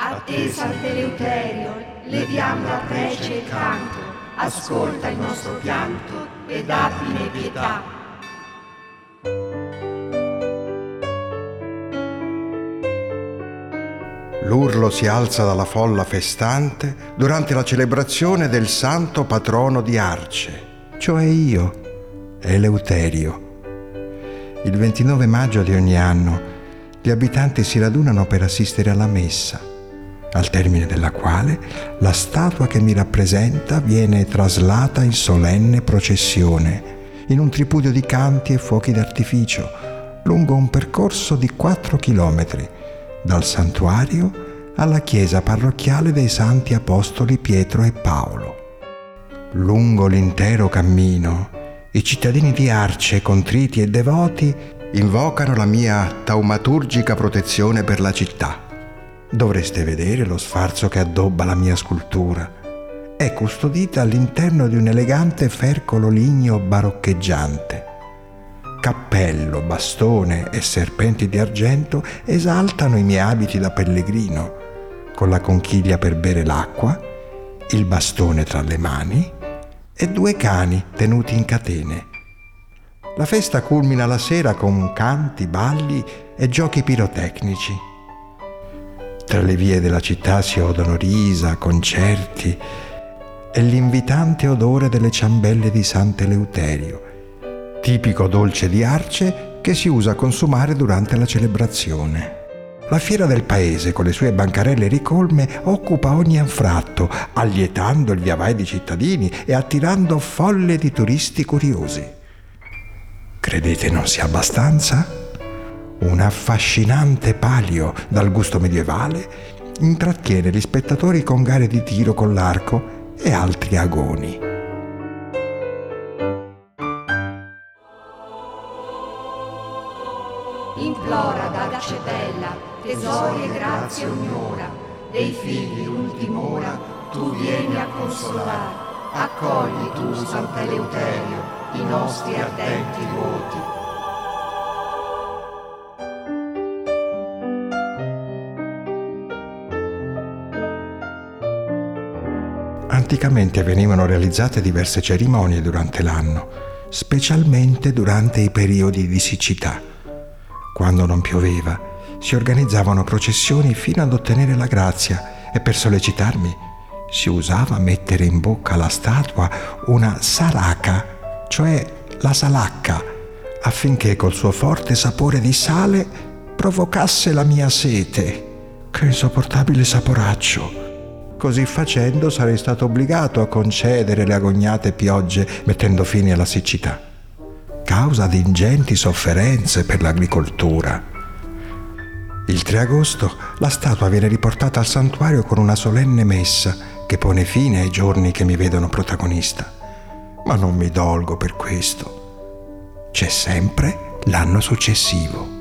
A te, Sant'Eleuterio, leviamo la prece e il canto, ascolta il nostro pianto ed abbine pietà. L'urlo si alza dalla folla festante durante la celebrazione del santo patrono di Arce, cioè io, Eleuterio. Il 29 maggio di ogni anno gli abitanti si radunano per assistere alla messa, al termine della quale la statua che mi rappresenta viene traslata in solenne processione in un tripudio di canti e fuochi d'artificio lungo un percorso di 4 chilometri dal santuario alla chiesa parrocchiale dei santi apostoli Pietro e Paolo. Lungo l'intero cammino, i cittadini di Arce, contriti e devoti, invocano la mia taumaturgica protezione per la città. Dovreste vedere lo sfarzo che addobba la mia scultura. È custodita all'interno di un elegante fercolo ligneo baroccheggiante cappello, bastone e serpenti di argento esaltano i miei abiti da pellegrino, con la conchiglia per bere l'acqua, il bastone tra le mani e due cani tenuti in catene. La festa culmina la sera con canti, balli e giochi pirotecnici. Tra le vie della città si odono risa, concerti e l'invitante odore delle ciambelle di Sant'Eleuterio tipico dolce di arce che si usa consumare durante la celebrazione. La fiera del paese, con le sue bancarelle ricolme, occupa ogni anfratto, allietando il viavai di cittadini e attirando folle di turisti curiosi. Credete non sia abbastanza? Un affascinante palio dal gusto medievale intrattiene gli spettatori con gare di tiro con l'arco e altri agoni. implora da Bella, tesori e grazie ognora, dei figli l'ultim'ora, tu vieni a consolare, accogli tu, Sant'Eleuterio, i nostri ardenti voti. Anticamente venivano realizzate diverse cerimonie durante l'anno, specialmente durante i periodi di siccità. Quando non pioveva, si organizzavano processioni fino ad ottenere la grazia e per sollecitarmi si usava mettere in bocca alla statua una saraca, cioè la salacca, affinché col suo forte sapore di sale provocasse la mia sete. Che insopportabile saporaccio! Così facendo sarei stato obbligato a concedere le agognate piogge mettendo fine alla siccità causa di ingenti sofferenze per l'agricoltura. Il 3 agosto la statua viene riportata al santuario con una solenne messa che pone fine ai giorni che mi vedono protagonista. Ma non mi dolgo per questo. C'è sempre l'anno successivo.